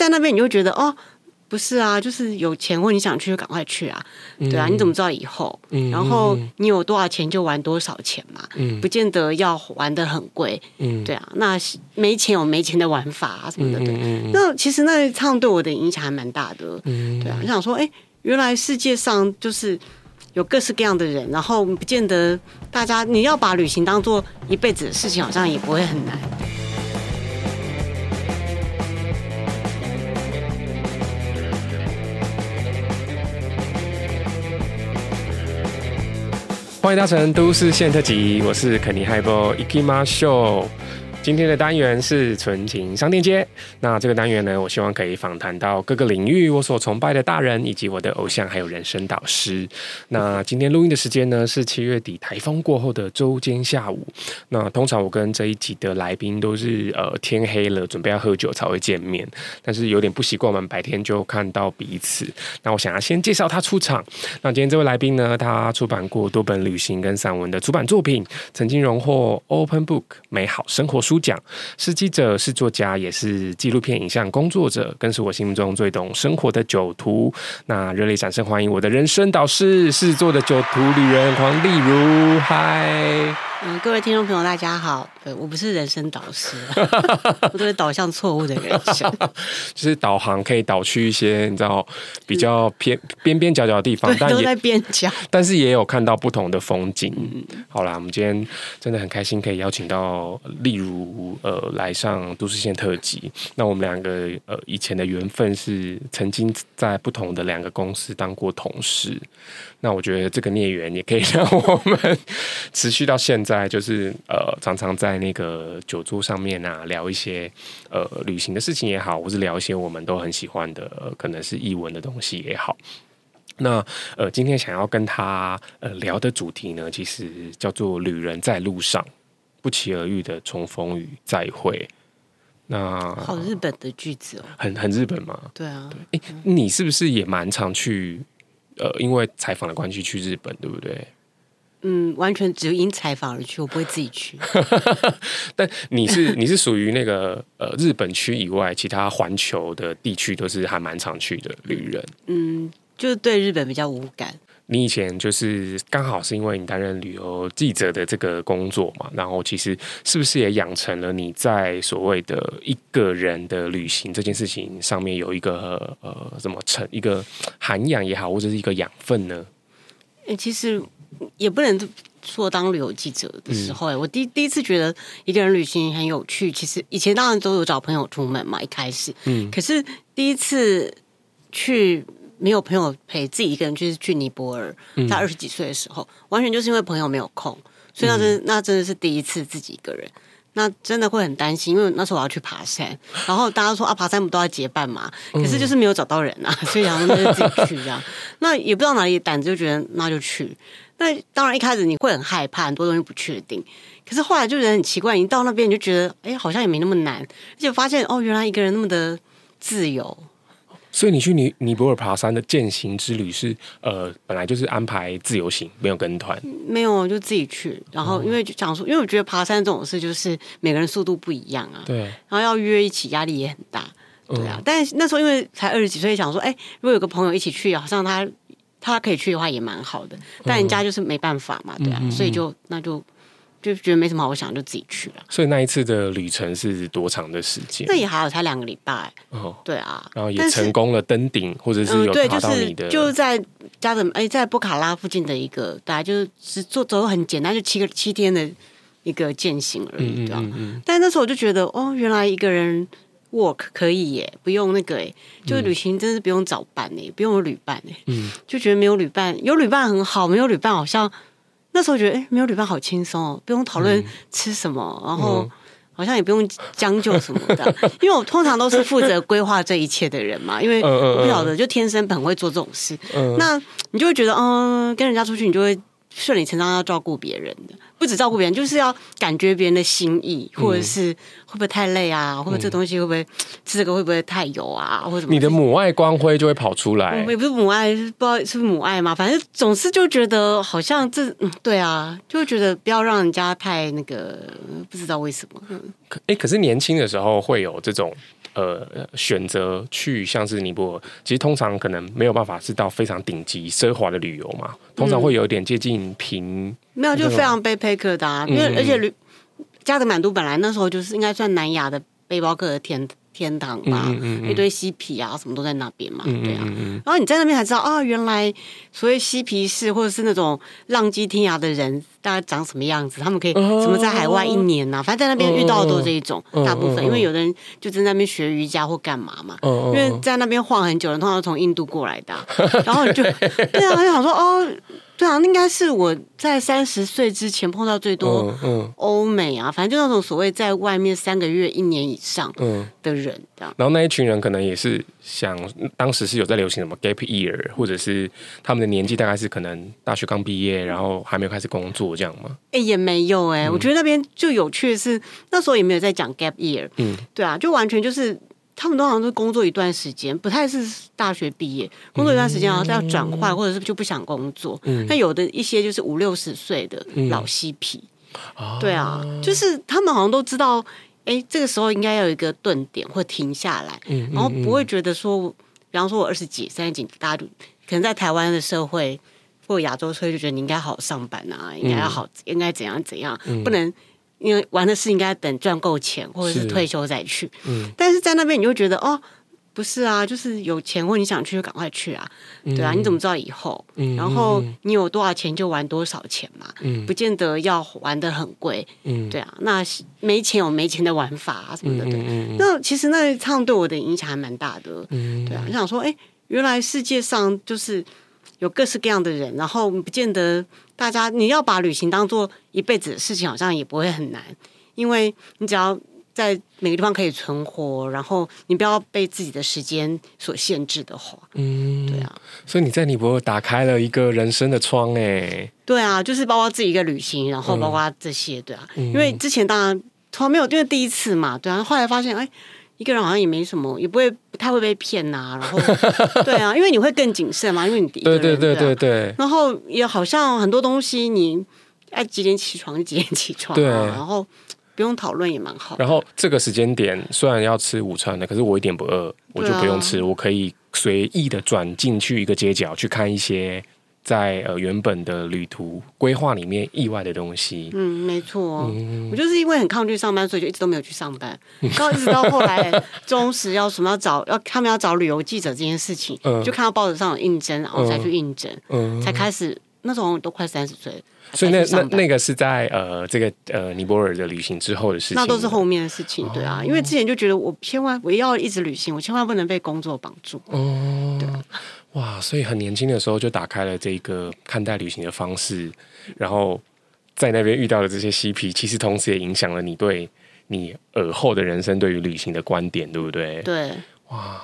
在那边你就会觉得哦。不是啊，就是有钱或你想去就赶快去啊，对啊，你怎么知道以后？嗯、然后你有多少钱就玩多少钱嘛，嗯、不见得要玩的很贵，嗯、对啊，那没钱有没钱的玩法啊什么的，对。嗯、那其实那一趟对我的影响还蛮大的，嗯、对啊，我想说，哎，原来世界上就是有各式各样的人，然后不见得大家你要把旅行当做一辈子的事情，好像也不会很难。欢迎搭乘都市线特辑，我是肯尼海波伊基马秀。今天的单元是纯情商店街。那这个单元呢，我希望可以访谈到各个领域我所崇拜的大人，以及我的偶像，还有人生导师。那今天录音的时间呢，是七月底台风过后的周间下午。那通常我跟这一集的来宾都是呃天黑了准备要喝酒才会见面，但是有点不习惯我们白天就看到彼此。那我想要先介绍他出场。那今天这位来宾呢，他出版过多本旅行跟散文的出版作品，曾经荣获 Open Book 美好生活书奖，是记者，是作家，也是纪录片影像工作者，更是我心目中最懂生活的酒徒。那热烈掌声欢迎我的人生导师，是做的酒徒旅人黄丽如，嗨。嗯，各位听众朋友，大家好。对，我不是人生导师，我都是导向错误的人生。就是导航可以导去一些你知道比较偏边边角角的地方，但都在边角，但是也有看到不同的风景。嗯、好啦，我们今天真的很开心可以邀请到例如呃来上都市线特辑。那我们两个呃以前的缘分是曾经在不同的两个公司当过同事。那我觉得这个孽缘也可以让我们持续到现在，就是呃，常常在那个酒桌上面啊，聊一些呃旅行的事情也好，或是聊一些我们都很喜欢的，呃、可能是译文的东西也好。那呃，今天想要跟他呃聊的主题呢，其实叫做“旅人在路上，不期而遇的重逢与再会”。那好日本的句子哦，很很日本嘛？对啊。对，哎，你是不是也蛮常去？呃，因为采访的关系去日本，对不对？嗯，完全只有因采访而去，我不会自己去。但你是 你是属于那个呃日本区以外，其他环球的地区都是还蛮常去的旅人。嗯，就是对日本比较无感。你以前就是刚好是因为你担任旅游记者的这个工作嘛，然后其实是不是也养成了你在所谓的一个人的旅行这件事情上面有一个呃怎么成一个涵养也好，或者是一个养分呢？欸，其实也不能说当旅游记者的时候，欸，我第第一次觉得一个人旅行很有趣。其实以前当然都有找朋友出门嘛，一开始，嗯，可是第一次去。没有朋友陪，自己一个人就是去尼泊尔，在二十几岁的时候，嗯、完全就是因为朋友没有空，所以那真、嗯、那真的是第一次自己一个人，那真的会很担心，因为那时候我要去爬山，然后大家说啊，爬山不都要结伴嘛，可是就是没有找到人啊，所以然后那就自己去这样，那也不知道哪里胆子就觉得那就去，那当然一开始你会很害怕，很多东西不确定，可是后来就觉得很奇怪，你到那边你就觉得哎，好像也没那么难，而且发现哦，原来一个人那么的自由。所以你去尼尼泊尔爬山的践行之旅是呃，本来就是安排自由行，没有跟团，没有就自己去。然后因为就想说，因为我觉得爬山这种事就是每个人速度不一样啊，对。然后要约一起，压力也很大，对啊。嗯、但是那时候因为才二十几岁，想说，哎，如果有个朋友一起去，好像他他可以去的话也蛮好的。但人家就是没办法嘛，对啊，嗯、所以就那就。就觉得没什么好想，就自己去了。所以那一次的旅程是多长的时间？那也还好，才两个礼拜。哦，对啊，然后也成功了登顶，或者是有爬到你的，嗯、就是在加德哎，在布卡拉附近的一个，大概就是做走很简单，就七个七天的一个健行而已，对吧？嗯嗯嗯，但那时候我就觉得，哦，原来一个人 work 可以耶，不用那个哎，就是旅行真是不用找伴哎，不用有旅伴哎，嗯，就觉得没有旅伴，有旅伴很好，没有旅伴好像。那时候觉得，哎，没有旅伴好轻松哦，不用讨论吃什么，嗯、然后好像也不用将就什么的。嗯、因为我通常都是负责规划这一切的人嘛，因为我不晓得，就天生很会做这种事。嗯、那你就会觉得，嗯，跟人家出去，你就会顺理成章要照顾别人的。不止照顾别人，就是要感觉别人的心意，或者是会不会太累啊？会不会这东西会不会吃这个会不会太油啊？或者什么？你的母爱光辉就会跑出来。也不是母爱，不知道是不是母爱嘛？反正总是就觉得好像这，嗯，对啊，就会觉得不要让人家太那个，不知道为什么。可哎，可是年轻的时候会有这种呃选择去像是尼泊尔，其实通常可能没有办法是到非常顶级奢华的旅游嘛，通常会有一点接近平，嗯、没有就非常背配客的，啊，因为而且旅加德满都本来那时候就是应该算南亚的背包客的天天堂吧，嗯嗯嗯、一堆嬉皮啊，什么都在那边嘛，对啊。然后你在那边才知道啊，原来所谓嬉皮士或者是那种浪迹天涯的人，大概长什么样子？他们可以什么在海外一年呐、啊？反正在那边遇到的都是这一种，大部分因为有的人就在那边学瑜伽或干嘛嘛，因为在那边晃很久了，通常从印度过来的，然后你就对啊，就想说哦。对啊，那应该是我在三十岁之前碰到最多欧美啊，反正就那种所谓在外面三个月、一年以上的人这样。然后那一群人可能也是想，当时是有在流行什么 gap year，或者是他们的年纪大概是可能大学刚毕业，然后还没有开始工作这样吗？哎，也没有哎、我觉得那边就有趣的是，那时候也没有在讲 gap year，嗯，对啊，就完全就是。他们都好像都工作一段时间，不太是大学毕业，工作一段时间然后再要转换，或者是就不想工作。那、嗯、有的一些就是五六十岁的老嬉皮，嗯、对啊，就是他们好像都知道，哎，这个时候应该要有一个顿点或停下来，嗯、然后不会觉得说，比方说我二十几、三十几，大家就可能在台湾的社会或亚洲社会就觉得你应该好好上班啊，应该要好，应该怎样怎样，嗯、不能。因为玩的是应该等赚够钱或者是退休再去，嗯，但是在那边你就觉得哦，不是啊，就是有钱或你想去就赶快去啊，嗯、对啊，你怎么知道以后？嗯、然后你有多少钱就玩多少钱嘛，嗯，不见得要玩的很贵，嗯，对啊，那没钱有没钱的玩法啊什么的，对，那其实那一趟对我的影响还蛮大的，嗯，对啊，你想说，哎，原来世界上就是有各式各样的人，然后不见得。大家，你要把旅行当做一辈子的事情，好像也不会很难，因为你只要在每个地方可以存活，然后你不要被自己的时间所限制的话，嗯，对啊。所以你在尼泊尔打开了一个人生的窗，哎，对啊，就是包括自己一个旅行，然后包括这些，对啊，因为之前当然从来没有，因为第一次嘛，对啊，后来发现，哎。一个人好像也没什么，也不会不太会被骗呐、啊。然后，对啊，因为你会更谨慎嘛，因为你第一个人，对对对对对。然后也好像很多东西，你爱几点起床就几点起床、啊，对。然后不用讨论也蛮好。然后这个时间点虽然要吃午餐的，可是我一点不饿，我就不用吃，啊、我可以随意的转进去一个街角去看一些。在呃原本的旅途规划里面意外的东西，嗯，没错，嗯、我就是因为很抗拒上班，所以就一直都没有去上班。到一直到后来中时要什么要找要他们要找旅游记者这件事情，嗯、就看到报纸上有应征，然后才去应征，嗯、才开始。那时候都快三十岁了，所以那那那个是在呃这个呃尼泊尔的旅行之后的事情，那都是后面的事情，对啊，哦、因为之前就觉得我千万我要一直旅行，我千万不能被工作绑住，哦，对。哇，所以很年轻的时候就打开了这个看待旅行的方式，然后在那边遇到了这些嬉皮，其实同时也影响了你对你尔后的人生对于旅行的观点，对不对？对。哇，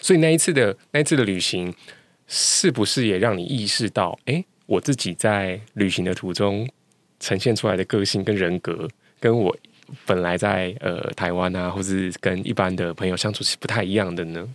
所以那一次的那一次的旅行，是不是也让你意识到，哎，我自己在旅行的途中呈现出来的个性跟人格，跟我本来在呃台湾啊，或是跟一般的朋友相处是不太一样的呢？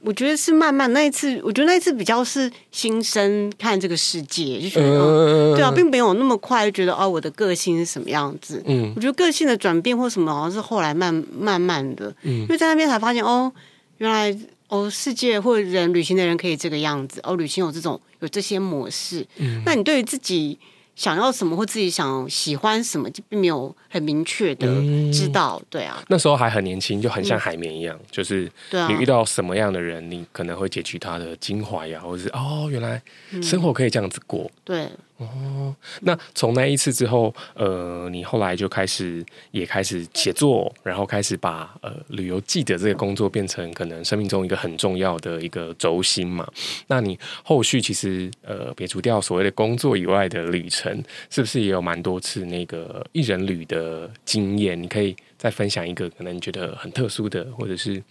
我觉得是慢慢那一次，我觉得那一次比较是新生看这个世界，就觉得、呃、对啊，并没有那么快就觉得哦，我的个性是什么样子。嗯，我觉得个性的转变或什么，好像是后来慢慢慢的，嗯，因为在那边才发现哦，原来哦，世界或者人旅行的人可以这个样子，哦，旅行有这种有这些模式。嗯，那你对于自己。想要什么或自己想喜欢什么，就并没有很明确的知道，嗯、对啊。那时候还很年轻，就很像海绵一样，嗯、就是你遇到什么样的人，你可能会截取他的精华呀，或者是哦，原来生活可以这样子过，嗯、对。哦，那从那一次之后，呃，你后来就开始也开始写作，然后开始把呃旅游记者这个工作变成可能生命中一个很重要的一个轴心嘛。那你后续其实呃撇除掉所谓的工作以外的旅程，是不是也有蛮多次那个一人旅的经验？你可以再分享一个可能你觉得很特殊的，或者是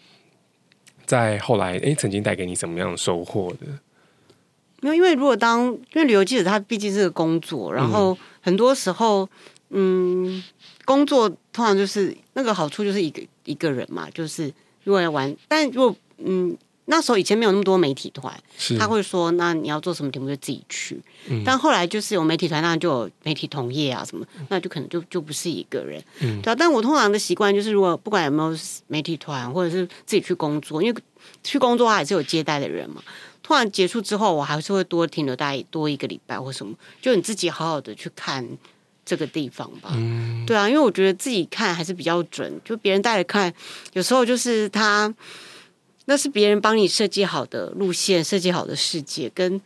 在后来哎曾经带给你什么样的收获的？因为，因为如果当因为旅游记者，他毕竟是个工作，然后很多时候，嗯，工作通常就是那个好处就是一个一个人嘛，就是如果要玩，但如果嗯那时候以前没有那么多媒体团，是他会说，那你要做什么题目就自己去。嗯、但后来就是有媒体团，那就有媒体同业啊什么，那就可能就就不是一个人。嗯，对啊。但我通常的习惯就是，如果不管有没有媒体团，或者是自己去工作，因为去工作还是有接待的人嘛。突然结束之后，我还是会多停留大概多一个礼拜或什么，就你自己好好的去看这个地方吧。嗯，对啊，因为我觉得自己看还是比较准，就别人带着看，有时候就是他。那是别人帮你设计好的路线，设计好的世界，跟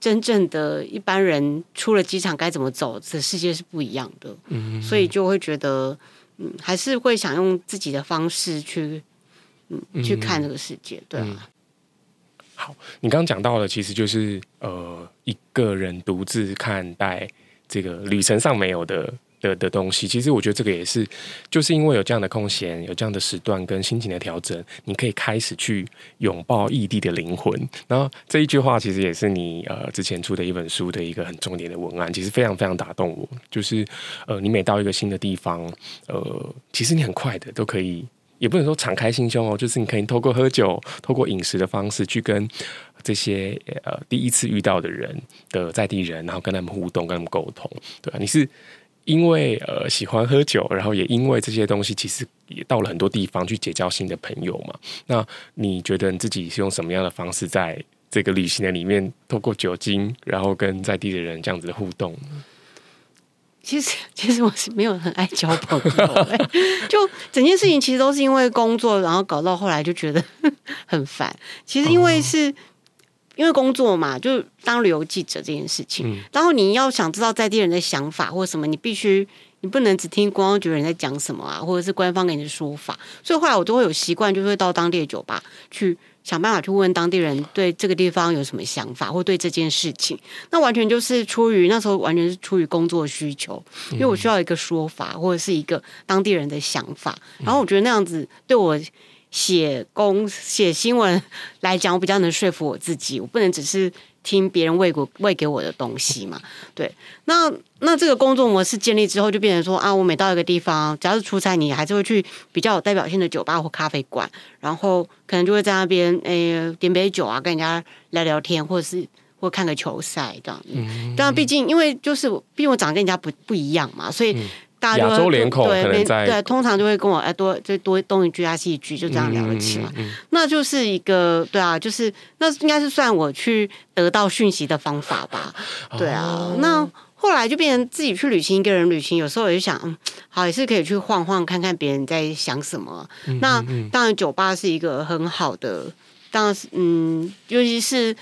真正的一般人出了机场该怎么走的世界是不一样的。嗯，所以就会觉得，嗯，还是会想用自己的方式去，嗯，去看这个世界。对啊。嗯，好，你刚刚讲到的，其实就是呃，一个人独自看待这个旅程上没有的。的的东西，其实我觉得这个也是，就是因为有这样的空闲，有这样的时段跟心情的调整，你可以开始去拥抱异地的灵魂。然后这一句话其实也是你呃之前出的一本书的一个很重点的文案，其实非常非常打动我。就是呃，你每到一个新的地方，呃，其实你很快的都可以，也不能说敞开心胸哦，就是你可以透过喝酒、透过饮食的方式去跟这些呃第一次遇到的人的在地人，然后跟他们互动、跟他们沟通，对吧？你是。因为呃喜欢喝酒，然后也因为这些东西，其实也到了很多地方去结交新的朋友嘛。那你觉得你自己是用什么样的方式在这个旅行的里面，透过酒精，然后跟在地的人这样子的互动？其实，其实我是没有很爱交朋友，欸，就整件事情其实都是因为工作，然后搞到后来就觉得 很烦。其实因为是。哦因为工作嘛，就当旅游记者这件事情，嗯、然后你要想知道在地人的想法或什么，你必须你不能只听观光局人在讲什么啊，或者是官方给你的说法。所以后来我都会有习惯，就会到当地的酒吧去想办法去问当地人对这个地方有什么想法，或对这件事情。那完全就是出于那时候完全是出于工作需求，因为我需要一个说法或者是一个当地人的想法。然后我觉得那样子对我。写公写新闻来讲，我比较能说服我自己。我不能只是听别人喂给喂给我的东西嘛。对，那那这个工作模式建立之后，就变成说啊，我每到一个地方，只要是出差，你还是会去比较有代表性的酒吧或咖啡馆，然后可能就会在那边诶、欸、点杯酒啊，跟人家聊聊天，或者是或看个球赛这样。嗯，但，毕竟因为就是毕竟我长得跟人家不不一样嘛，所以。嗯亚洲脸孔可能在对，通常就会跟我哎多就多东一句啊西一句，就这样聊得起来。嗯嗯嗯、那就是一个对啊，就是那应该是算我去得到讯息的方法吧。对啊，哦、那后来就变成自己去旅行，一个人旅行，有时候我就想，嗯，好也是可以去晃晃，看看别人在想什么。嗯嗯嗯、那当然，酒吧是一个很好的，当然是嗯，尤其是。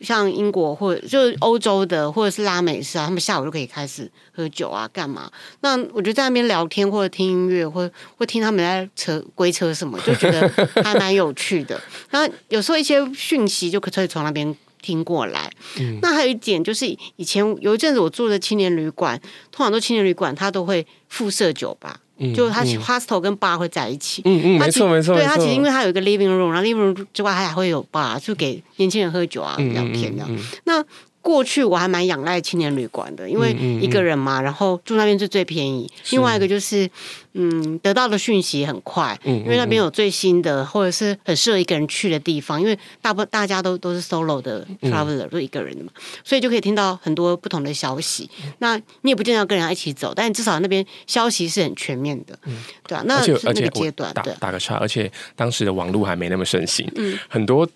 像英国或者就是欧洲的，或者是拉美式啊，他们下午就可以开始喝酒啊，干嘛？那我觉得在那边聊天或者听音乐，或或听他们在车归车什么，就觉得还蛮有趣的。那有时候一些讯息就可以从那边听过来。嗯、那还有一点就是，以前有一阵子我住的青年旅馆，通常都青年旅馆，它都会附设酒吧。就他 hostel 跟 bar 会在一起，嗯嗯，没错没错，对，他其实因为他有一个 living room，然后 living room 之外，他还会有 bar，就给年轻人喝酒啊、聊天这样。那过去我还蛮仰赖青年旅馆的，因为一个人嘛，然后住那边是最便宜。另外一个就是，嗯，得到的讯息很快，因为那边有最新的，或者是很适合一个人去的地方。因为大部大家都都是 solo 的 traveler，都一个人的嘛，所以就可以听到很多不同的消息。那你也不见得要跟人家一起走，但至少那边消息是很全面的，对啊，那那个阶段，打打个岔，而且当时的网络还没那么盛行，嗯，很多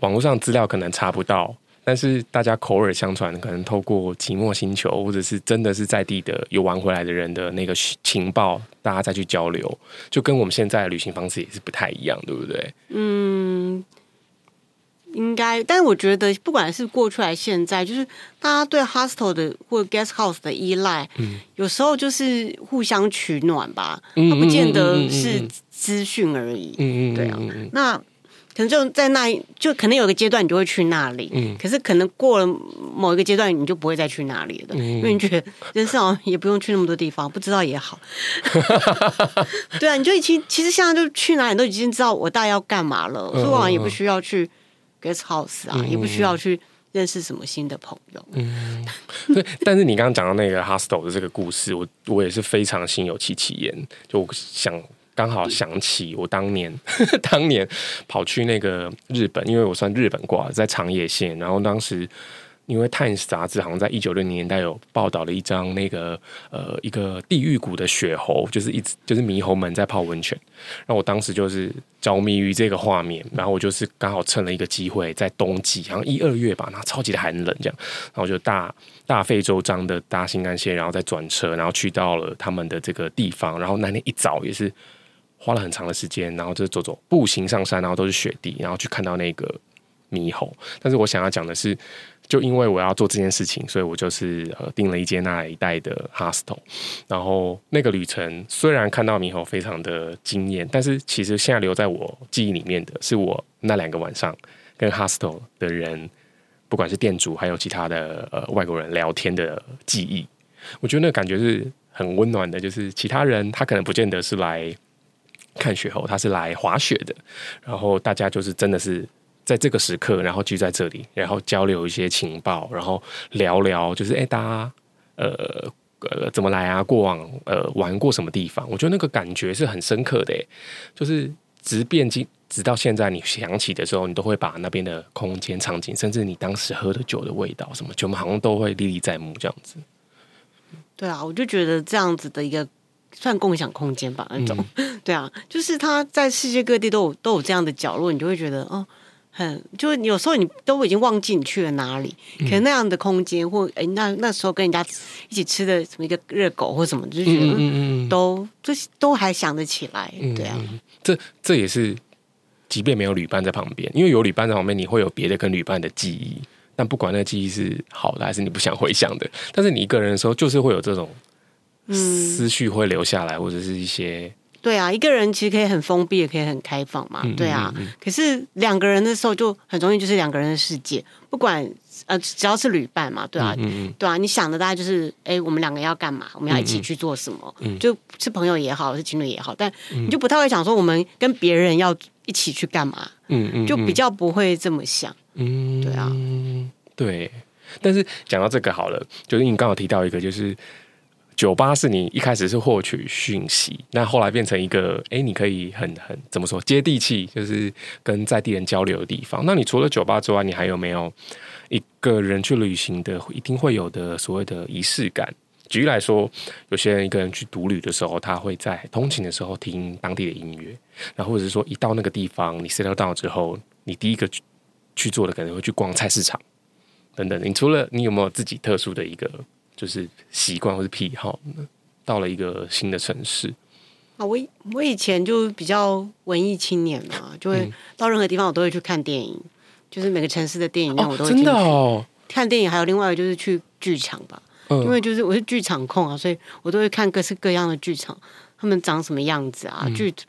网络上资料可能查不到。但是大家口耳相传，可能透过寂寞星球，或者是真的是在地的有玩回来的人的那个情报，大家再去交流，就跟我们现在的旅行方式也是不太一样，对不对？嗯，应该。但是我觉得，不管是过去还是现在，就是大家对 hostel 的或者 guest house 的依赖，嗯，有时候就是互相取暖吧，嗯，它不见得是资讯而已，嗯嗯，对啊，那。可能就在那，就可能有个阶段你就会去那里，嗯，可是可能过了某一个阶段你就不会再去那里了，嗯，因为你觉得人生好像也不用去那么多地方，不知道也好。对啊，你就已经其实现在就去哪里都已经知道我大概要干嘛了，所以我好像也不需要去 guest house 啊，嗯，也不需要去认识什么新的朋友。嗯，对。但是你刚刚讲到那个 hostel 的这个故事，我我也是非常心有戚戚焉，就我想。刚好想起我当年 当年跑去那个日本，因为我算日本挂在长野县，然后当时。因为《Times》杂志好像在一九六零年代有报道了一张那个呃一个地狱谷的雪猴，就是一直就是猕猴们在泡温泉，然后我当时就是着迷于这个画面，然后我就是刚好趁了一个机会，在冬季好像一二月吧，那超级的寒冷这样，然后就大大费周章的搭新干线，然后再转车，然后去到了他们的这个地方，然后那天一早也是花了很长的时间，然后就走走步行上山，然后都是雪地，然后去看到那个猕猴，但是我想要讲的是。就因为我要做这件事情，所以我就是呃订了一间那一带的 hostel。然后那个旅程虽然看到猕猴非常的惊艳，但是其实现在留在我记忆里面的是我那两个晚上跟 hostel 的人，不管是店主还有其他的呃外国人聊天的记忆。我觉得那感觉是很温暖的，就是其他人他可能不见得是来看雪猴，他是来滑雪的。然后大家就是真的是。在这个时刻，然后聚在这里，然后交流一些情报，然后聊聊，就是哎，大家呃呃怎么来啊？过往呃玩过什么地方？我觉得那个感觉是很深刻的，就是直变今直到现在，你想起的时候，你都会把那边的空间场景，甚至你当时喝的酒的味道，什么全部，好像都会历历在目，这样子。对啊，我就觉得这样子的一个算共享空间吧，那种、嗯、对啊，就是他在世界各地都有都有这样的角落，你就会觉得哦。很，就是有时候你都已经忘记你去了哪里，可能那样的空间，或哎，那那时候跟人家一起吃的什么一个热狗或什么，就觉得嗯嗯都这都还想得起来，对啊，这这也是，即便没有旅伴在旁边，因为有旅伴在旁边，你会有别的跟旅伴的记忆，但不管那个记忆是好的还是你不想回想的，但是你一个人的时候，就是会有这种思绪会留下来，或者是一些。对啊，一个人其实可以很封闭，也可以很开放嘛。对啊，嗯嗯嗯、可是两个人的时候就很容易就是两个人的世界，不管呃只要是旅伴嘛，对啊，嗯嗯、对啊，你想的大概就是哎，我们两个要干嘛？我们要一起去做什么？就是朋友也好，是情侣也好，但你就不太会想说我们跟别人要一起去干嘛？嗯嗯，就比较不会这么想。嗯，对啊，对。但是讲到这个好了，就是你刚好提到一个，就是。酒吧是你一开始是获取讯息，那后来变成一个哎，你可以很很怎么说接地气，就是跟在地人交流的地方。那你除了酒吧之外，你还有没有一个人去旅行的一定会有的所谓的仪式感？举例来说，有些人一个人去独旅的时候，他会在通勤的时候听当地的音乐，然后或者是说一到那个地方，你 settle down 之后，你第一个去去做的可能会去逛菜市场等等。你除了你有没有自己特殊的一个？就是习惯或是癖好，到了一个新的城市啊，我我以前就比较文艺青年嘛，就会到任何地方我都会去看电影，嗯、就是每个城市的电影院我都真的哦。看电影，还有另外一个就是去剧场吧，嗯、因为就是我是剧场控啊，所以我都会看各式各样的剧场，他们长什么样子啊，剧、嗯。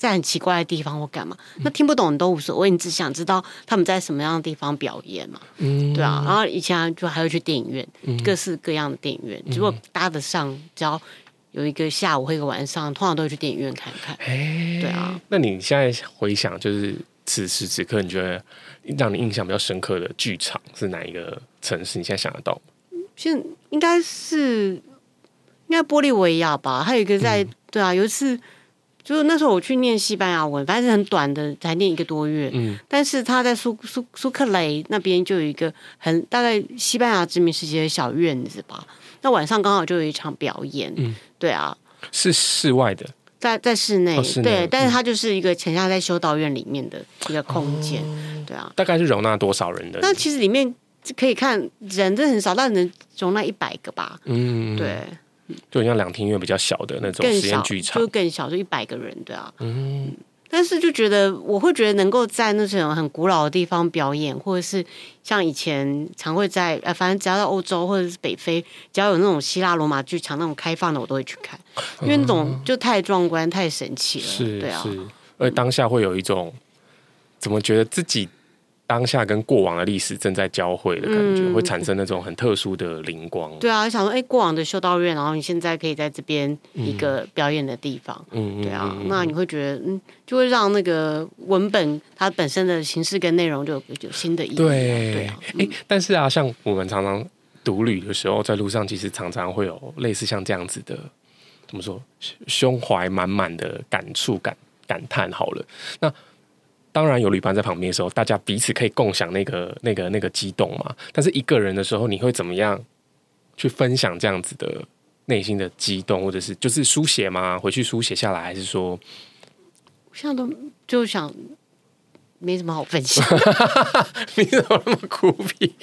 在很奇怪的地方或干嘛，那听不懂都无所谓，你只想知道他们在什么样的地方表演嘛？嗯，对啊。然后以前就还会去电影院，嗯、各式各样的电影院，如果搭得上，只要有一个下午或一个晚上，通常都会去电影院看看。哎对啊。那你现在回想，就是此时此刻，你觉得让你印象比较深刻的剧场是哪一个城市？你现在想得到吗？现应该是应该玻利维亚吧？还有一个在、嗯、对啊，有一次。就是那时候我去念西班牙文，反正是很短的，才念一个多月。嗯，但是他在苏苏苏克雷那边就有一个很大概西班牙殖民时期的小院子吧。那晚上刚好就有一场表演。嗯，对啊，是室外的，在在室内。哦、室内对，但是它就是一个潜下在修道院里面的一个空间。哦、对啊，大概是容纳多少人的？那其实里面可以看人，真的很少，但能容纳一百个吧。嗯，对。就像两厅院比较小的那种实验剧场，就更小，就一百个人，对啊。嗯，但是就觉得我会觉得能够在那种很古老的地方表演，或者是像以前常会在，呃反正只要到欧洲或者是北非，只要有那种希腊罗马剧场那种开放的，我都会去看，因为那种就太壮观、太神奇了。是，对啊。是，而当下会有一种怎么觉得自己。当下跟过往的历史正在交汇的感觉，嗯、会产生那种很特殊的灵光。对啊，想说，哎、欸，过往的修道院，然后你现在可以在这边一个表演的地方，嗯，对啊，嗯、那你会觉得，嗯，就会让那个文本它本身的形式跟内容就有有新的意义。对，对啊，哎、欸，但是啊，像我们常常独旅的时候，在路上其实常常会有类似像这样子的怎么说，胸怀满满的感触感感叹好了。那当然有旅伴在旁边的时候，大家彼此可以共享那个那个那个激动嘛。但是一个人的时候，你会怎么样去分享这样子的内心的激动，或者是就是书写吗？回去书写下来，还是说，我现在都就想。没什么好分享，你怎么那么苦逼？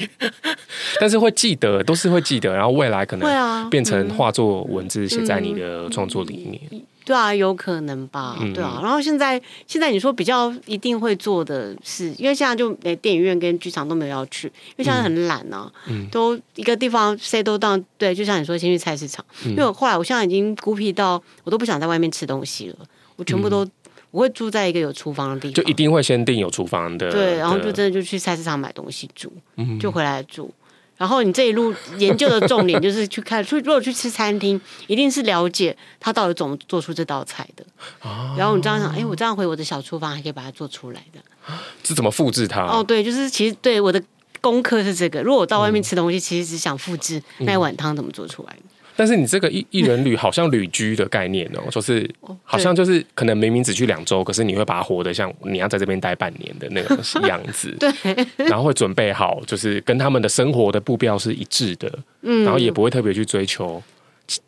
但是会记得，都是会记得，然后未来可能变成画作文字写在你的创作里面。嗯嗯、对啊，有可能吧？对啊。然后现在，现在你说比较一定会做的是，因为现在就连电影院跟剧场都没有要去，因为现在很懒呢、都一个地方 settle down。对，就像你说，先去菜市场。嗯、因为我后来，我现在已经孤僻到我都不想在外面吃东西了，我全部都。嗯我会住在一个有厨房的地方，就一定会先订有厨房的。对，然后就真的就去菜市场买东西煮，嗯、就回来煮。然后你这一路研究的重点就是去看，去如果去吃餐厅，一定是了解他到底怎么做出这道菜的。啊、然后你这样想，哎，我这样回我的小厨房还可以把它做出来的。是怎么复制它？哦，对，就是其实对我的功课是这个。如果我到外面吃东西，嗯、其实只想复制那一碗汤怎么做出来的。但是你这个一一人旅好像旅居的概念哦，就是好像就是可能明明只去两周，可是你会把它活得像你要在这边待半年的那个样子，对，然后会准备好，就是跟他们的生活的步调是一致的，嗯，然后也不会特别去追求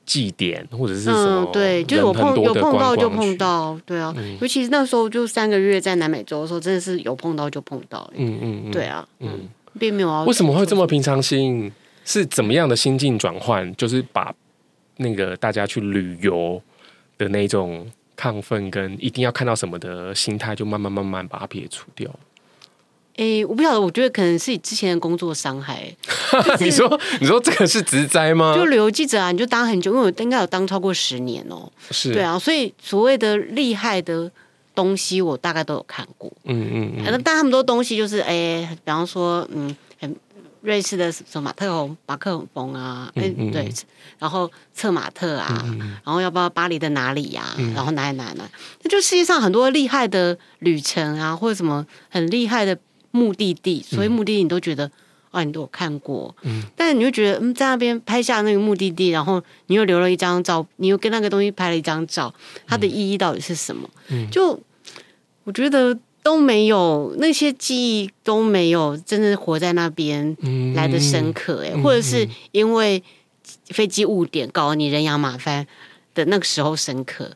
祭典或者是什么，对，就是我碰有碰到就碰到，对啊，尤其是那时候就三个月在南美洲的时候，真的是有碰到就碰到，嗯嗯，对啊，嗯，并没有。为什么会这么平常心？是怎么样的心境转换？就是把那个大家去旅游的那种亢奋跟一定要看到什么的心态，就慢慢慢慢把它撇除掉。哎、欸，我不晓得，我觉得可能是你之前的工作伤害。就是、你说，你说这个是职灾吗？就旅游记者啊，你就当很久，因为我应该有当超过十年哦、喔。是，对啊，所以所谓的厉害的东西，我大概都有看过。嗯嗯嗯。但他们多东西就是，哎、欸，比方说，嗯。瑞士的什么马特洪马克洪啊，哎、嗯。嗯、对，然后策马特啊，然后要不要巴黎的哪里呀、然后哪里哪里哪？那就世界上很多厉害的旅程啊，或者什么很厉害的目的地，所以目的地你都觉得、嗯、啊，你都有看过，嗯，但是你就觉得嗯，在那边拍下那个目的地，然后你又留了一张照，你又跟那个东西拍了一张照，它的意义到底是什么？嗯，就我觉得。都没有那些记忆都没有真的活在那边来的深刻哎，嗯、或者是因为飞机误点搞得你人仰马翻的那个时候深刻。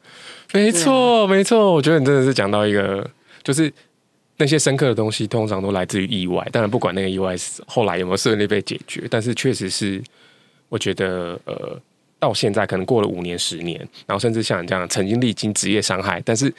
没错，没错，我觉得你真的是讲到一个，就是那些深刻的东西通常都来自于意外。当然，不管那个意外是后来有没有顺利被解决，但是确实是我觉得呃，到现在可能过了五年、十年，然后甚至像你这样曾经历经职业伤害，但是。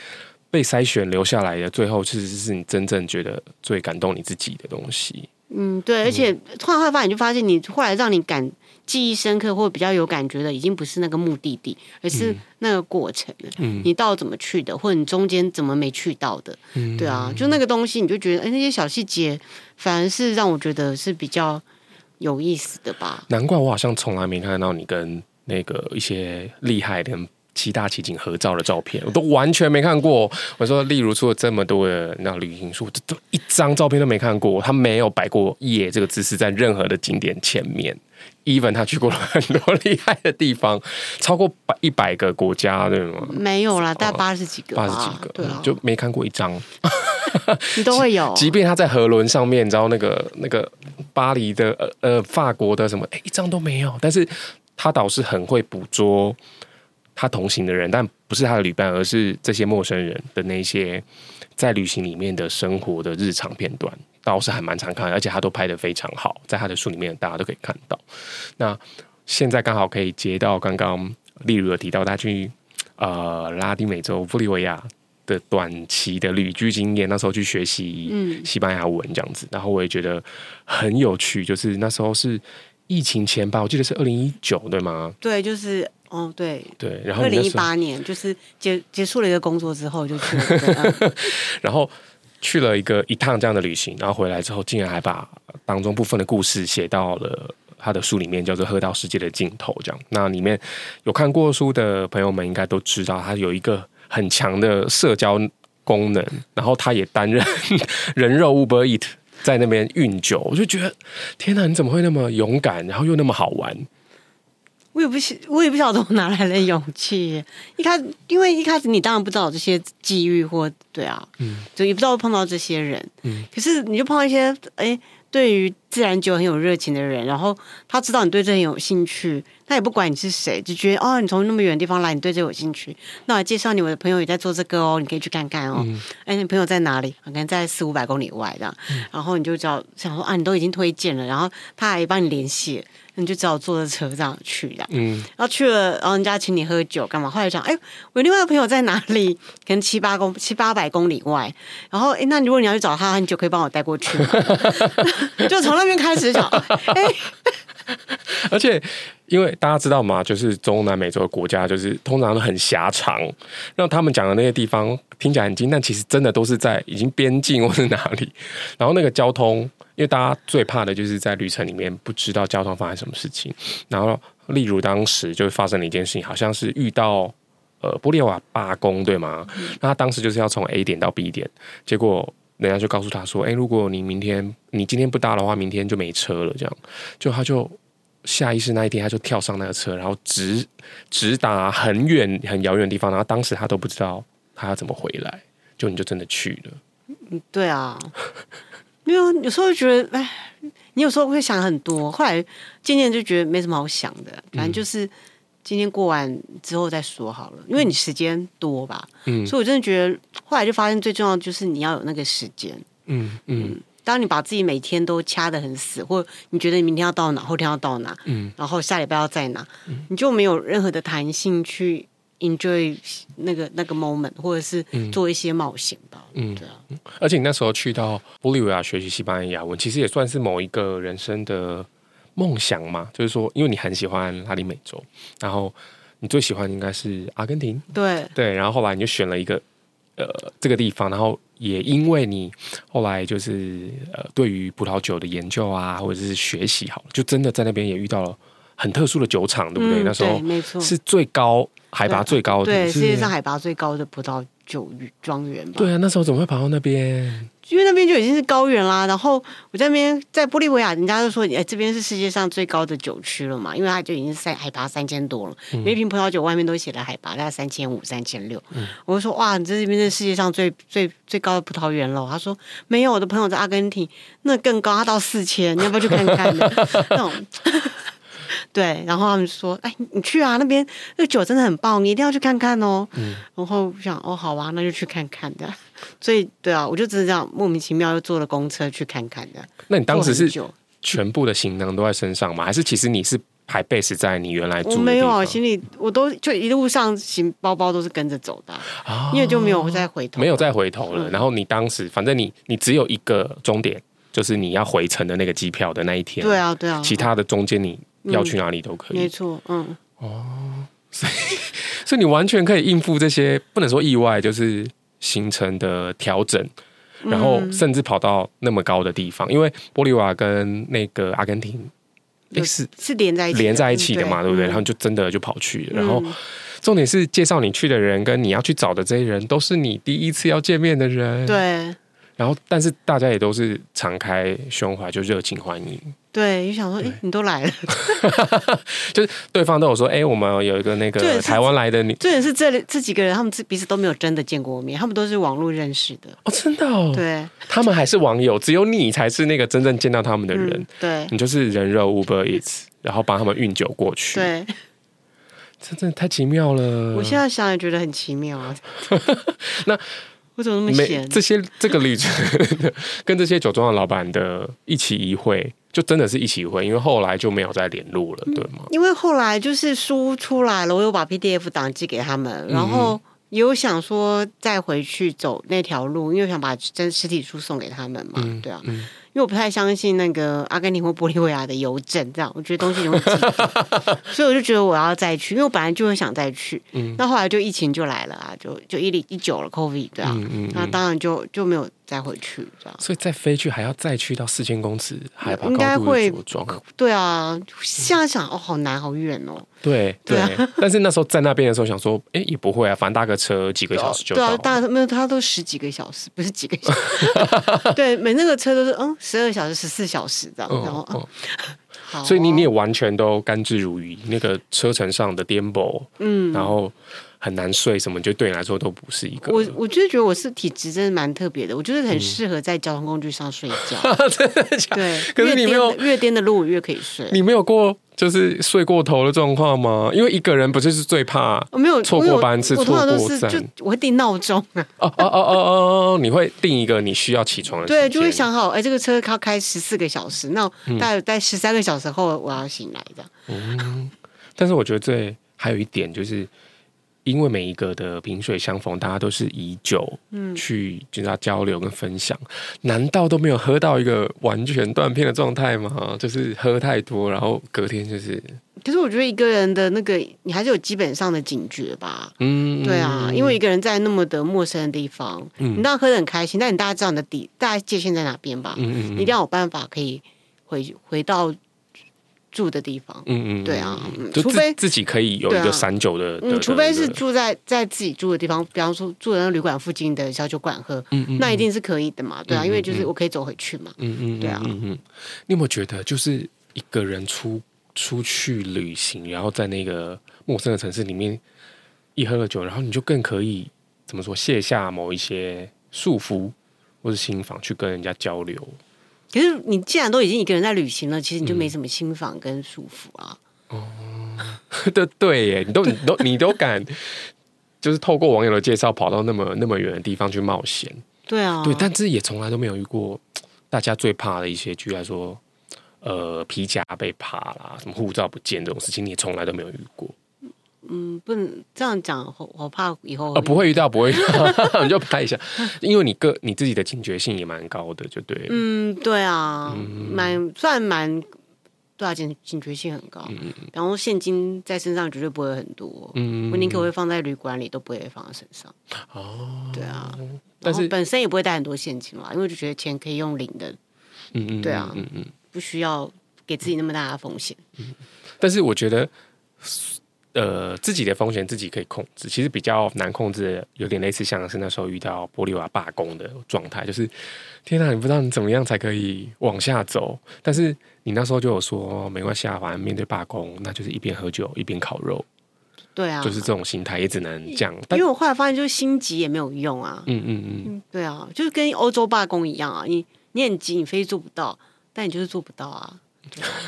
被筛选留下来的，最后其实是你真正觉得最感动你自己的东西。嗯，对，而且突然会发现，你就发现你后来让你感记忆深刻或比较有感觉的，已经不是那个目的地，而是那个过程。嗯，你到怎么去的，或者你中间怎么没去到的？嗯，对啊，就那个东西，你就觉得，哎，那些小细节，反而是让我觉得是比较有意思的吧。难怪我好像从来没看到你跟那个一些厉害的。七大奇景合照的照片，我都完全没看过。我说，例如出了这么多的那旅行书，都一张照片都没看过。他没有摆过耶这个姿势在任何的景点前面。Even 他去过了很多厉害的地方，超过百一百个国家，对吗？没有啦，大概八十几个，八十几个，对啊，就没看过一张。你都会有，即便他在河轮上面，你知道那个那个巴黎的呃呃法国的什么，哎，一张都没有。但是他倒是很会捕捉。他同行的人，但不是他的旅伴，而是这些陌生人的那些在旅行里面的生活的日常片段，倒是还蛮常看，而且他都拍的非常好，在他的书里面大家都可以看到。那现在刚好可以接到刚刚例如有提到他去呃拉丁美洲玻利维亚的短期的旅居经验，那时候去学习西班牙文这样子，嗯、然后我也觉得很有趣，就是那时候是疫情前吧，我记得是二零一九对吗？对，就是。哦，对对，然后二零一八年就是结结束了一个工作之后就去了，嗯、然后去了一个一趟这样的旅行，然后回来之后竟然还把当中部分的故事写到了他的书里面，叫做《喝到世界的尽头》这样。那里面有看过书的朋友们应该都知道，他有一个很强的社交功能，然后他也担任 人肉 Uber Eat 在那边运酒，我就觉得天哪，你怎么会那么勇敢，然后又那么好玩？我也不晓，我也不晓得我哪来的勇气。一开始，因为一开始你当然不知道这些机遇或对啊，嗯，就也不知道会碰到这些人，嗯，可是你就碰到一些哎。对于自然酒很有热情的人，然后他知道你对这很有兴趣，他也不管你是谁，就觉得哦，你从那么远的地方来，你对这有兴趣，那我介绍你，我的朋友也在做这个哦，你可以去看看哦。嗯、哎，你朋友在哪里？可能在四五百公里外这样，嗯、然后你就知道想说啊，你都已经推荐了，然后他还帮你联系。你就只好坐着车这样去的，嗯，然后去了，然后人家请你喝酒干嘛？后来讲，哎，我另外一个朋友在哪里？可能七八公七八百公里外。然后，哎，那如果你要去找他，你就可以帮我带过去。就从那边开始讲，哎，而且因为大家知道嘛，就是中南美洲的国家，就是通常都很狭长，让他们讲的那些地方听起来很近，但其实真的都是在已经边境或是哪里。然后那个交通。因为大家最怕的就是在旅程里面不知道交通发生什么事情，然后例如当时就发生了一件事情，好像是遇到呃玻利瓦罢工，对吗？那他当时就是要从 A 点到 B 点，结果人家就告诉他说：“哎，如果你明天你今天不搭的话，明天就没车了。”这样，就他就下意识那一天他就跳上那个车，然后直直达很远很遥远的地方，然后当时他都不知道他要怎么回来，就你就真的去了。嗯，对啊。没有，有时候觉得，哎，你有时候会想很多，后来渐渐就觉得没什么好想的，反正就是今天过完之后再说好了，因为你时间多吧，嗯，所以我真的觉得，后来就发现最重要的就是你要有那个时间，嗯嗯，嗯，当你把自己每天都掐得很死，或你觉得你明天要到哪，后天要到哪，嗯，然后下礼拜要在哪，嗯，你就没有任何的弹性去。enjoy 那个那个 moment，或者是做一些冒险吧。嗯，对啊。而且你那时候去到玻利维亚学习西班牙文，其实也算是某一个人生的梦想嘛。就是说，因为你很喜欢拉丁美洲，然后你最喜欢应该是阿根廷。对对，然后后来你就选了一个呃这个地方，然后也因为你后来就是呃对于葡萄酒的研究啊，或者是学习好了，就真的在那边也遇到了很特殊的酒厂，对不对？嗯、那时候没错，是最高。海拔最高的，对，世界上海拔最高的葡萄酒庄园吧。对啊，那时候怎么会跑到那边？因为那边就已经是高原啦。然后我在那边，在玻利维亚，人家就说：“哎，这边是世界上最高的酒区了嘛。”因为它就已经是三海拔三千多了，嗯、每一瓶葡萄酒外面都写了海拔大概三千五、三千六。我就说：“哇，你这边是世界上最最最高的葡萄园了。”他说：“没有，我的朋友在阿根廷，那更高，他到四千，你要不要去看看呢？” 那种。对，然后他们说：“哎，你去啊，那边那个酒真的很棒，你一定要去看看哦。嗯”然后想：“哦，好啊，那就去看看的。”所以，对啊，我就只是这样莫名其妙又坐了公车去看看的。那你当时是全部的行囊都在身上吗？还是其实你是排 base 在你原来住？我没有啊，行李我都就一路上行包包都是跟着走的，啊、因为就没有再回头，没有再回头了。嗯、然后你当时反正你你只有一个终点，就是你要回程的那个机票的那一天。对啊，对啊，其他的中间你。要去哪里都可以，嗯、没错，嗯，哦，所以，所以你完全可以应付这些，不能说意外，就是行程的调整，然后甚至跑到那么高的地方，嗯、因为玻利瓦跟那个阿根廷，是是连在一起连在一起的嘛，对。不对？然后就真的就跑去了，然后重点是介绍你去的人跟你要去找的这些人，都是你第一次要见面的人，对。然后，但是大家也都是敞开胸怀，就热情欢迎。对，就想说，哎对，你都来了，就是对方都有说，哎，我们有一个那个台湾来的女，这也是这这几个人，他们彼此都没有真的见过面，他们都是网络认识的。哦，真的哦。对，他们还是网友，只有你才是那个真正见到他们的人。嗯、对，你就是人肉 Uber Eats，然后帮他们运酒过去。对，这真的太奇妙了。我现在想也觉得很奇妙啊。那。我怎么那么闲？这些这个旅程 跟这些酒庄的老板的一起一会，就真的是一起一会，因为后来就没有再联络了，对吗？因为后来就是书出来了，我又把 PDF 档寄给他们，然后也有想说再回去走那条路，因为想把真实体书送给他们嘛，对啊。嗯因为我不太相信那个阿根廷或玻利维亚的邮政，这样我觉得东西容易寄，所以我就觉得我要再去，因为我本来就很想再去，嗯，那后来就疫情就来了啊，就就一零一九了，COVID 对啊，嗯嗯嗯，那当然就就没有。再回去这样，所以再飞去还要再去到四千公尺海拔高度的酒庄。对啊，现在想哦，好难，好远哦。对对，但是那时候在那边的时候想说，哎，也不会啊，反正搭个车几个小时就到。对啊，大没有，他都十几个小时，不是几个小时。对，每那个车都是嗯，十二小时、十四小时这样。然后好，所以你你也完全都甘之如饴。那个车程上的颠簸，嗯，然后很难睡，什么就对你来说都不是一个。我我就是觉得我是体质真的蛮特别的，我就是很适合在交通工具上睡觉。真的假？对，可是你没有越颠的路越可以睡。你没有过就是睡过头的状况吗？因为一个人不就是最怕我没有错过班次，错过站，就我会定闹钟啊。哦哦哦哦哦，你会定一个你需要起床的对，就会想好，哎，这个车要开十四个小时，那大概在十三个小时后我要醒来的。嗯，但是我觉得这还有一点就是。因为每一个的萍水相逢，大家都是以酒去跟大家交流跟分享，嗯，难道都没有喝到一个完全断片的状态吗？就是喝太多，然后隔天就是。可是我觉得一个人的那个，你还是有基本上的警觉吧。嗯，对啊，因为一个人在那么的陌生的地方，嗯，你当然喝的很开心，但你大家知道你的底，大家界限在哪边吧？嗯嗯，你一定要有办法可以回回到。住的地方，嗯嗯，对啊，除非自己可以有一个散酒的，嗯，除非是住在在自己住的地方，比方说住在那旅馆附近的小酒馆喝，嗯嗯，那一定是可以的嘛，对啊，因为就是我可以走回去嘛，嗯嗯，对啊，嗯嗯，你有没有觉得，就是一个人出出去旅行，然后在那个陌生的城市里面一喝了酒，然后你就更可以怎么说卸下某一些束缚或是心防，去跟人家交流。可是你既然都已经一个人在旅行了，其实你就没什么心房跟束缚啊。哦、嗯，对对耶，你都你都你都敢，就是透过网友的介绍跑到那么那么远的地方去冒险。对啊，对，但是也从来都没有遇过大家最怕的一些，举例来说，呃，皮夹被扒啦，什么护照不见这种事情，你也从来都没有遇过。嗯，不能这样讲，我怕以后呃不会遇到，不会遇到，你就拍一下，因为你个你自己的警觉性也蛮高的，就对了。嗯，对啊，蛮、嗯、算蛮对啊，警警觉性很高。嗯，然后现金在身上绝对不会很多，嗯，我宁可会放在旅馆里，都不会放在身上。哦，对啊，但是本身也不会带很多现金嘛，因为就觉得钱可以用零的。嗯嗯，对啊，嗯嗯，不需要给自己那么大的风险。嗯，但是我觉得。呃，自己的风险自己可以控制，其实比较难控制的，有点类似像是那时候遇到玻利瓦罢工的状态，就是天哪，你不知道你怎么样才可以往下走。但是你那时候就有说没关系啊，反正面对罢工，那就是一边喝酒一边烤肉。对啊，就是这种心态也只能这样。因为我后来发现，就是心急也没有用啊。嗯嗯嗯，对啊，就是跟欧洲罢工一样啊，你你很急，你非做不到，但你就是做不到啊。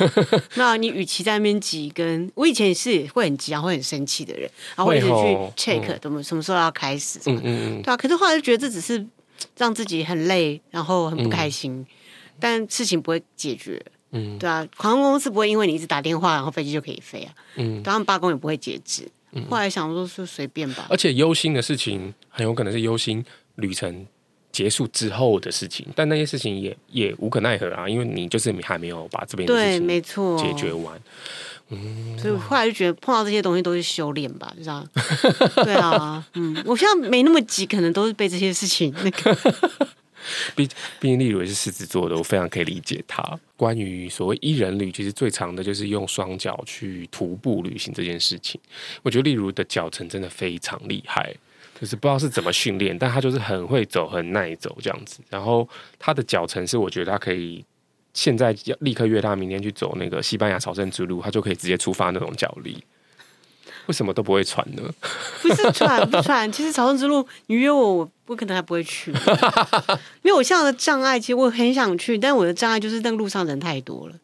那你与其在那边急，跟我以前也是会很急啊，会很生气的人，然后我一直去 check 怎么什么时候要开始，嗯嗯对啊。可是后来就觉得这只是让自己很累，然后很不开心，嗯、但事情不会解决，嗯，对啊。航空公司不会因为你一直打电话，然后飞机就可以飞啊，嗯，他们罢工也不会截止。后来想说，是随便吧。而且忧心的事情很有可能是忧心旅程结束之后的事情，但那些事情也也无可奈何啊，因为你就是你还没有把这边的事情没错解决完。嗯，所以后来就觉得碰到这些东西都是修炼吧，就这样。对啊，嗯，我现在没那么急，可能都是被这些事情那个。毕毕竟例如也是狮子座的，我非常可以理解他。关于所谓一人旅，其实最长的就是用双脚去徒步旅行这件事情。我觉得例如的脚程真的非常厉害。就是不知道是怎么训练，但他就是很会走，很耐走这样子。然后他的脚程是，我觉得他可以现在要立刻约他明天去走那个西班牙朝圣之路，他就可以直接出发那种脚力。为什么都不会喘呢？不是喘不喘，其实朝圣之路你约我，我不可能还不会去，因为我现在的障碍，其实我很想去，但我的障碍就是那个路上人太多了。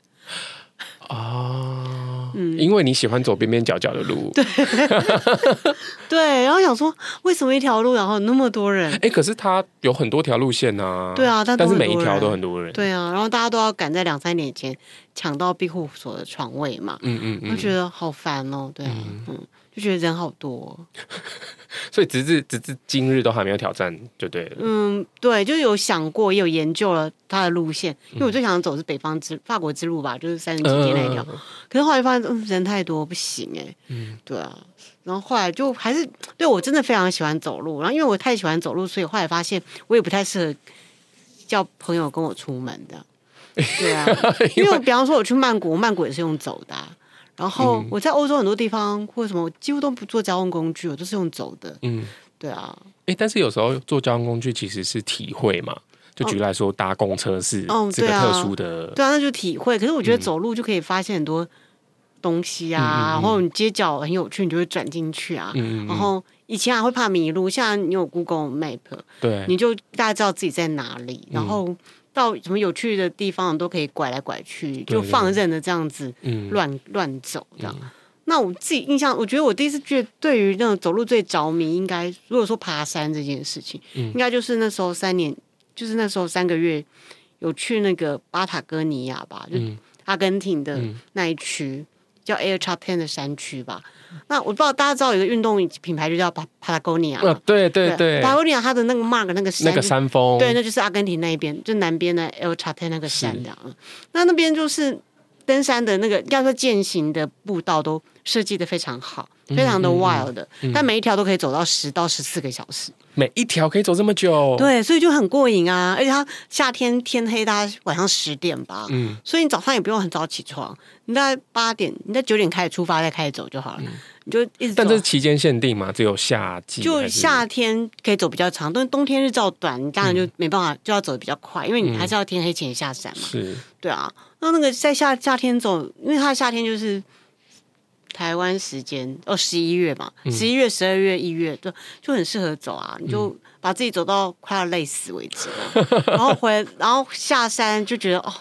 啊，嗯，因为你喜欢走边边角角的路，对，对，然后想说，为什么一条路然后那么多人？哎，可是它有很多条路线啊，对啊，但，但是每一条都很多人，对啊，然后大家都要赶在两三点前抢到庇护所的床位嘛，嗯嗯嗯，我觉得好烦哦，对啊，嗯。嗯就觉得人好多，所以直至直至今日都还没有挑战，就对了。嗯，对，就有想过，也有研究了他的路线，因为我最想走的是北方之法国之路吧，就是三十几天那一条。嗯、可是后来发现，嗯，人太多不行哎。嗯，对啊。然后后来就还是对我真的非常喜欢走路，然后因为我太喜欢走路，所以后来发现我也不太适合叫朋友跟我出门的。对啊，因为比方说我去曼谷，曼谷也是用走的、啊。然后我在欧洲很多地方，或者什么，我几乎都不坐交通工具，我都是用走的。嗯，对啊。哎，但是有时候坐交通工具其实是体会嘛，就举例来说，搭公车是哦，这个特殊的，对啊，那就体会。可是我觉得走路就可以发现很多东西啊，然后你街角很有趣，你就会转进去啊。然后以前还会怕迷路，现在你有 Google Map，对，你就大家知道自己在哪里，然后到什么有趣的地方都可以拐来拐去，就放任的这样子乱乱走这样。那我自己印象，我觉得我第一次觉得对于那种走路最着迷，应该如果说爬山这件事情，嗯、应该就是那时候三年，就是那时候三个月有去那个巴塔哥尼亚吧，就阿根廷的那一区、嗯、叫 El Chaltén 的山区吧。那我不知道大家知道有一个运动品牌就叫帕帕拉戈尼亚，对对对，帕拉戈尼亚它的那个 mark 那个山那个山峰，对，那就是阿根廷那一边，就南边的 El Chalten 那个山这样。那那边就是登山的那个，要说健行的步道都。设计的非常好，非常的 wild，、嗯嗯、但每一条都可以走到十到十四个小时。每一条可以走这么久？对，所以就很过瘾啊！而且它夏天天黑，大概晚上十点吧，嗯，所以你早上也不用很早起床，你大概八点，你在九点开始出发，再开始走就好了，嗯、你就一直。但这是期间限定嘛？只有夏季？就夏天可以走比较长，但是冬天日照短，你当然就没办法，就要走得比较快，因为你还是要天黑前下山嘛。是，对啊。那那个在夏夏天走，因为它的夏天就是。台湾时间哦，十一月嘛，十一月、十二月、一月，就就很适合走啊！你就把自己走到快要累死为止，然后回，然后下山就觉得哦，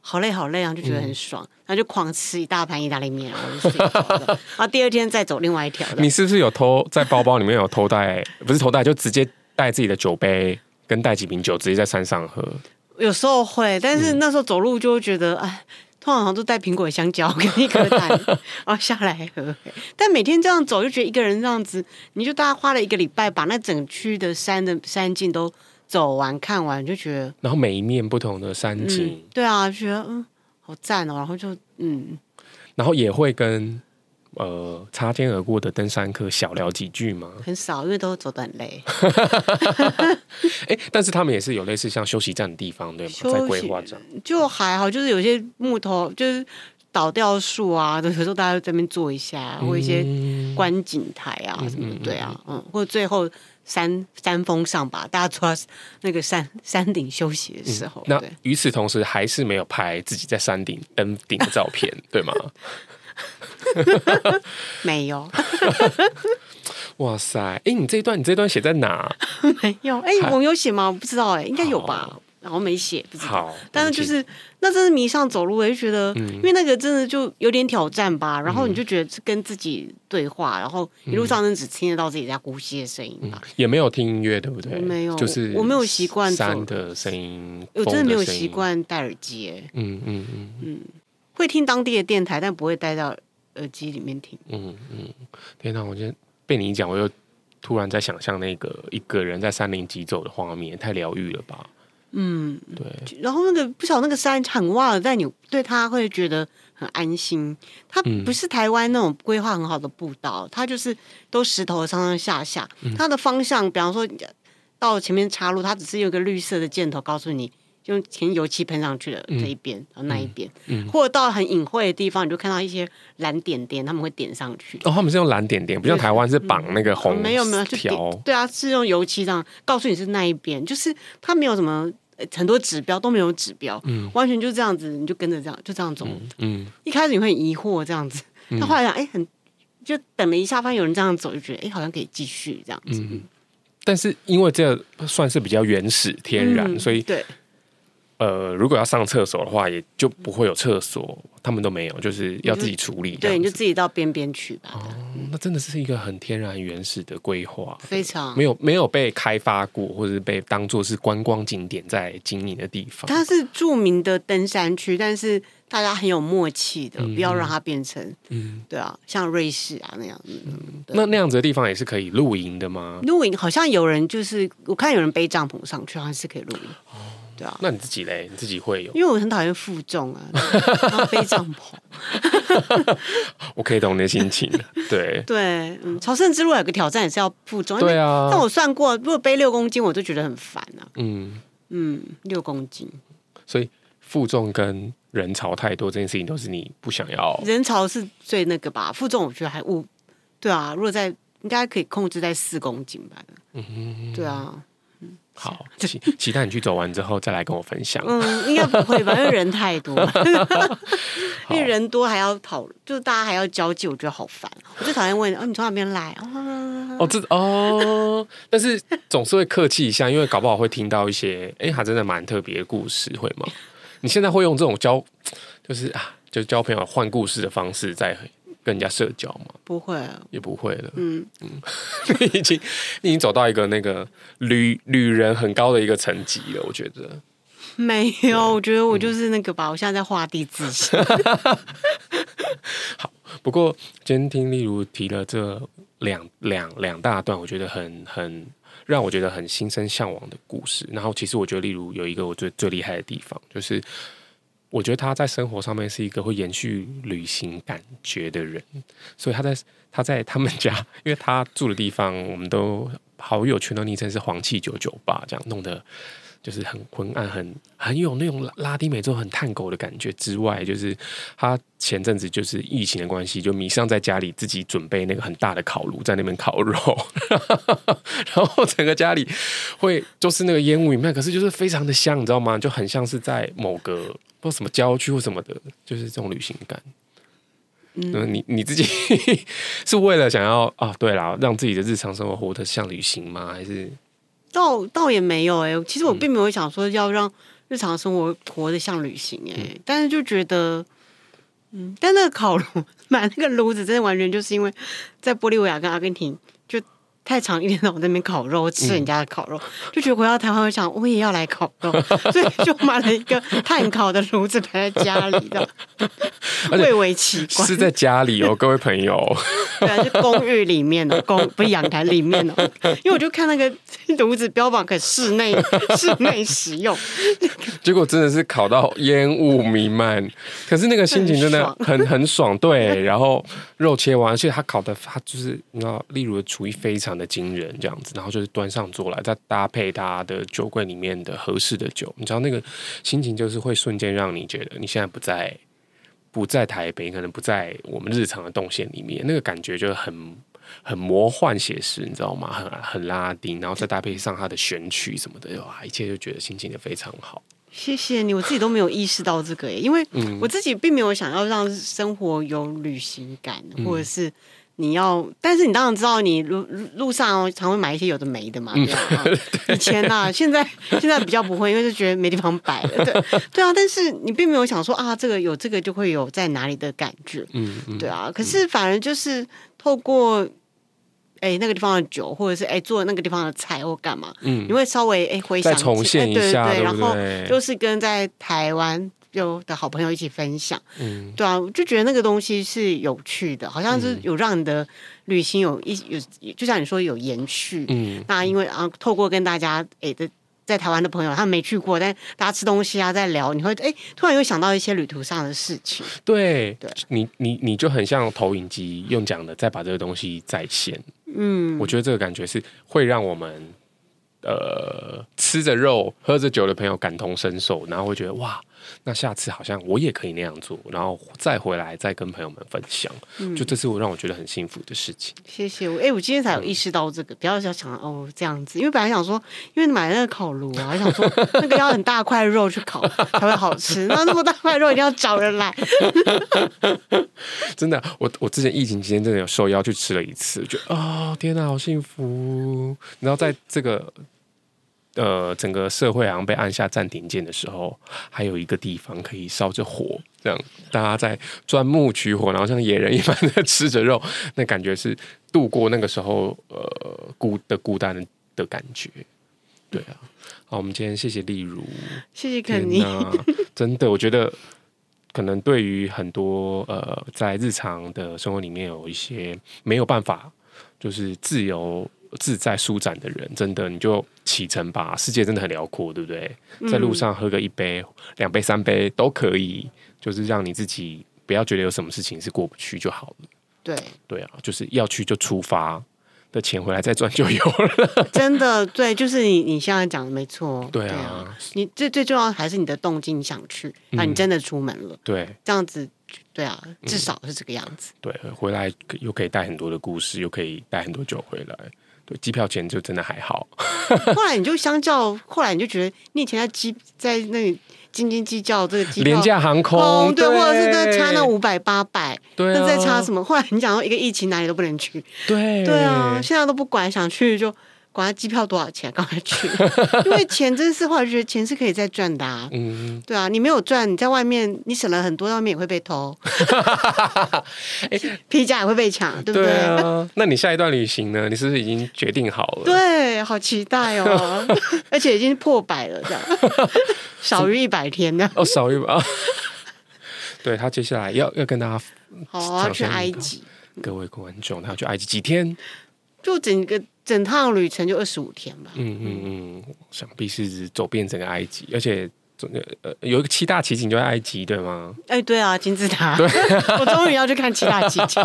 好累好累啊，就觉得很爽，然后就狂吃一大盘意大利面，然后就睡着了。然后第二天再走另外一条。你是不是有偷在包包里面有偷带？不是偷带，就直接带自己的酒杯，跟带几瓶酒，直接在山上喝。有时候会，但是那时候走路就会觉得哎。通常都带苹果、香蕉跟一颗蛋，然 后下来喝。但每天这样走，就觉得一个人这样子，你就大概花了一个礼拜，把那整区的山的山径都走完、看完，就觉得。然后每一面不同的山景，嗯、对啊，觉得嗯好赞哦，然后就嗯，然后也会跟。呃，擦肩而过的登山客小聊几句吗？很少，因为都走得很累。哎，但是他们也是有类似像休息站的地方，对吗？息在规划上就还好，就是有些木头就是倒掉树啊，有时候大家在那边坐一下，或一些观景台啊什么的，对啊，嗯，或者最后山山峰上吧，大家坐在那个山 山顶休息的时候。嗯、那与此同时，还是没有拍自己在山顶登顶的照片，对吗？没有，哇塞！哎、欸，你这一段，你这一段写在哪？没有，哎、欸，我有写吗？我不知道、欸，哎，应该有吧。然后没写，不知道。但是就是那真是迷上走路，我就觉得，嗯、因为那个真的就有点挑战吧。然后你就觉得是跟自己对话，然后一路上真只听得到自己在呼吸的声音吧、嗯。也没有听音乐，对不对？没有，就是我没有习惯山的声音，我真的没有习惯戴耳机、嗯嗯嗯，嗯，会听当地的电台，但不会带到。耳机里面听，嗯嗯，天哪！我觉得被你一讲，我又突然在想象那个一个人在山林疾走的画面，太疗愈了吧？嗯，对。然后那个不晓得那个山很挖，但你对他会觉得很安心。它不是台湾那种规划很好的步道，它就是都石头上上下下。它的方向，比方说到前面岔路，它只是有个绿色的箭头告诉你。用填油漆喷上去的这一边，然后那一边，或者到很隐晦的地方，你就看到一些蓝点点，他们会点上去。哦，他们是用蓝点点，不像台湾是绑那个红。没有没有，就点。对啊，是用油漆这样告诉你是那一边，就是它没有什么很多指标都没有指标，嗯，完全就这样子，你就跟着这样就这样走。嗯，一开始你会很疑惑这样子，但后来想，哎，很就等了一下，发现有人这样走，就觉得哎，好像可以继续这样子。嗯，但是因为这算是比较原始天然，所以对。呃，如果要上厕所的话，也就不会有厕所，他们都没有，就是要自己处理。对，你就自己到边边去吧。哦，那真的是一个很天然原始的规划，非常没有没有被开发过，或者是被当做是观光景点在经营的地方。它是著名的登山区，但是大家很有默契的，不要让它变成，嗯，对啊，像瑞士啊那样。嗯，那那样子的地方也是可以露营的吗？露营好像有人就是我看有人背帐篷上去，好像是可以露营。哦。对啊，那你自己嘞？你自己会有？因为我很讨厌负重啊，然后背帐篷。我可以懂你的心情。对对，嗯，朝圣之路有个挑战也是要负重。对啊，但我算过，如果背六公斤，我就觉得很烦啊。嗯嗯，六公斤。所以负重跟人潮太多这件事情，都是你不想要。人潮是最那个吧？负重我觉得还误。对啊，如果在应该可以控制在四公斤吧。嗯哼，对啊。好，期期待你去走完之后再来跟我分享。嗯，应该不会吧？因为人太多，因为人多还要讨，就是大家还要交际，我觉得好烦。我最讨厌问哦，你从哪边来？哦，这哦，但是总是会客气一下，因为搞不好会听到一些，哎，还真的蛮特别的故事，会吗？你现在会用这种交，就是啊，就交朋友换故事的方式在跟人家社交吗？不会、啊，也不会了。嗯嗯，你 已经你已经走到一个那个旅旅人很高的一个层级了，我觉得。没有，我觉得我就是那个吧。嗯、我现在在画地自限。好，不过今天听例如提了这两两两大段，我觉得很很让我觉得很心生向往的故事。然后，其实我觉得例如有一个我最最厉害的地方，就是。我觉得他在生活上面是一个会延续旅行感觉的人，所以他在他在他们家，因为他住的地方，我们都好友全都昵称是黄气九九八，这样弄得就是很昏暗，很很有那种拉丁美洲很探狗的感觉。之外，就是他前阵子就是疫情的关系，就迷上在家里自己准备那个很大的烤炉，在那边烤肉，然后整个家里会就是那个烟雾弥漫，可是就是非常的香，你知道吗？就很像是在某个。不知道什么郊区或什么的，就是这种旅行感。嗯，你你自己 是为了想要啊？对啦，让自己的日常生活活得像旅行吗？还是倒倒也没有哎、欸。其实我并没有想说要让日常生活活得像旅行哎、欸，嗯、但是就觉得，嗯，但那个烤炉 买那个炉子，真的完全就是因为在玻利维亚跟阿根廷。太长一天到晚在那边烤肉，吃人家的烤肉，嗯、就觉得回到台湾，我想我也要来烤肉，所以就买了一个炭烤的炉子摆在家里的，蔚为奇观。是在家里哦，各位朋友，对，是公寓里面的公，不是阳台里面的，因为我就看那个炉子标榜可以室内室内使用，结果真的是烤到烟雾弥漫，可是那个心情真的很很爽，对，然后肉切完，而且他烤的他就是你知道，例如的厨艺非常的惊人这样子，然后就是端上桌来，再搭配他的酒柜里面的合适的酒，你知道那个心情就是会瞬间让你觉得你现在不在不在台北，可能不在我们日常的动线里面，那个感觉就很很魔幻写实，你知道吗？很很拉丁，然后再搭配上他的选曲什么的，哇，一切就觉得心情也非常好。谢谢你，我自己都没有意识到这个耶，因为我自己并没有想要让生活有旅行感，嗯、或者是。你要，但是你当然知道，你路路上常会买一些有的没的嘛，对啊。以前啊，现在现在比较不会，因为就觉得没地方摆了，对 对啊。但是你并没有想说啊，这个有这个就会有在哪里的感觉，嗯，嗯对啊。可是反而就是透过哎、欸、那个地方的酒，或者是哎、欸、做那个地方的菜或干嘛，嗯，你会稍微哎、欸、回想重现一下，对，对，然后就是跟在台湾。有的好朋友一起分享，嗯，对啊，我就觉得那个东西是有趣的，好像是有让你的旅行有一有，就像你说有延续，嗯，那因为啊，透过跟大家诶的在台湾的朋友，他们没去过，但大家吃东西啊，在聊，你会诶突然又想到一些旅途上的事情，对，对，你你你就很像投影机用讲的，再把这个东西再现，嗯，我觉得这个感觉是会让我们呃吃着肉喝着酒的朋友感同身受，然后会觉得哇。那下次好像我也可以那样做，然后再回来再跟朋友们分享，嗯、就这是我让我觉得很幸福的事情。谢谢我，哎、欸，我今天才有意识到这个，不要想想哦这样子，因为本来想说，因为你买那个烤炉啊，还想说那个要很大块肉去烤才会好吃，那那么大块肉一定要找人来。真的，我我之前疫情期间真的有受邀去吃了一次，觉得哦天哪，好幸福！然后在这个。呃，整个社会好像被按下暂停键的时候，还有一个地方可以烧着火，这样大家在钻木取火，然后像野人一般在 吃着肉，那感觉是度过那个时候呃孤的孤单的感觉。对啊，好，我们今天谢谢例如，谢谢肯尼，真的，我觉得可能对于很多呃在日常的生活里面有一些没有办法，就是自由。自在舒展的人，真的你就启程吧，世界真的很辽阔，对不对？在路上喝个一杯、两杯、三杯都可以，就是让你自己不要觉得有什么事情是过不去就好了。对对啊，就是要去就出发，的钱回来再赚就有了。真的，对，就是你你现在讲的没错。对啊，你最最重要还是你的动机，你想去，那你真的出门了。对，这样子。对啊，至少是这个样子。对，回来又可以带很多的故事，又可以带很多酒回来。对，机票钱就真的还好。后来你就相较，后来你就觉得你以前在机在那里斤斤计较这个机票廉价航空，对，或者是那差那五百八百，对，那在差什么？后来你讲到 一个疫情，哪里都不能去，对，对啊，现在都不管，想去就。管他机票多少钱，赶快去，因为钱真是，话，我觉得钱是可以再赚的啊。嗯，对啊，你没有赚，你在外面你省了很多，外面也会被偷，皮夹也会被抢，对不对？对啊。那你下一段旅行呢？你是不是已经决定好了？对，好期待哦，而且已经破百了，这样少于一百天呢？哦，少于百。对，他接下来要要跟大家好，我要去埃及。各位观众，他要去埃及几天？就整个。整趟旅程就二十五天吧。嗯嗯嗯，想必是走遍整个埃及，而且呃有一个七大奇景就在埃及，对吗？哎、欸，对啊，金字塔。对 我终于要去看七大奇景。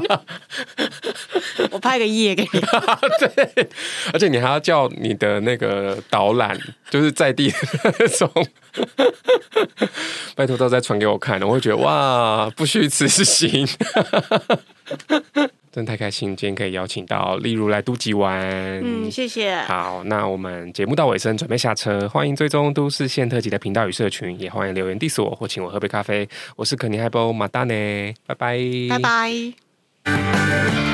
我拍个夜给你。对，而且你还要叫你的那个导览，就是在地的那种。拜托，都再传给我看，我会觉得哇，不虚此行。真太开心，今天可以邀请到例如来都吉玩。嗯，谢谢。好，那我们节目到尾声，准备下车。欢迎追踪都市线特辑的频道与社群，也欢迎留言 diss 我或请我喝杯咖啡。我是肯尼海波马达内，拜拜，拜拜。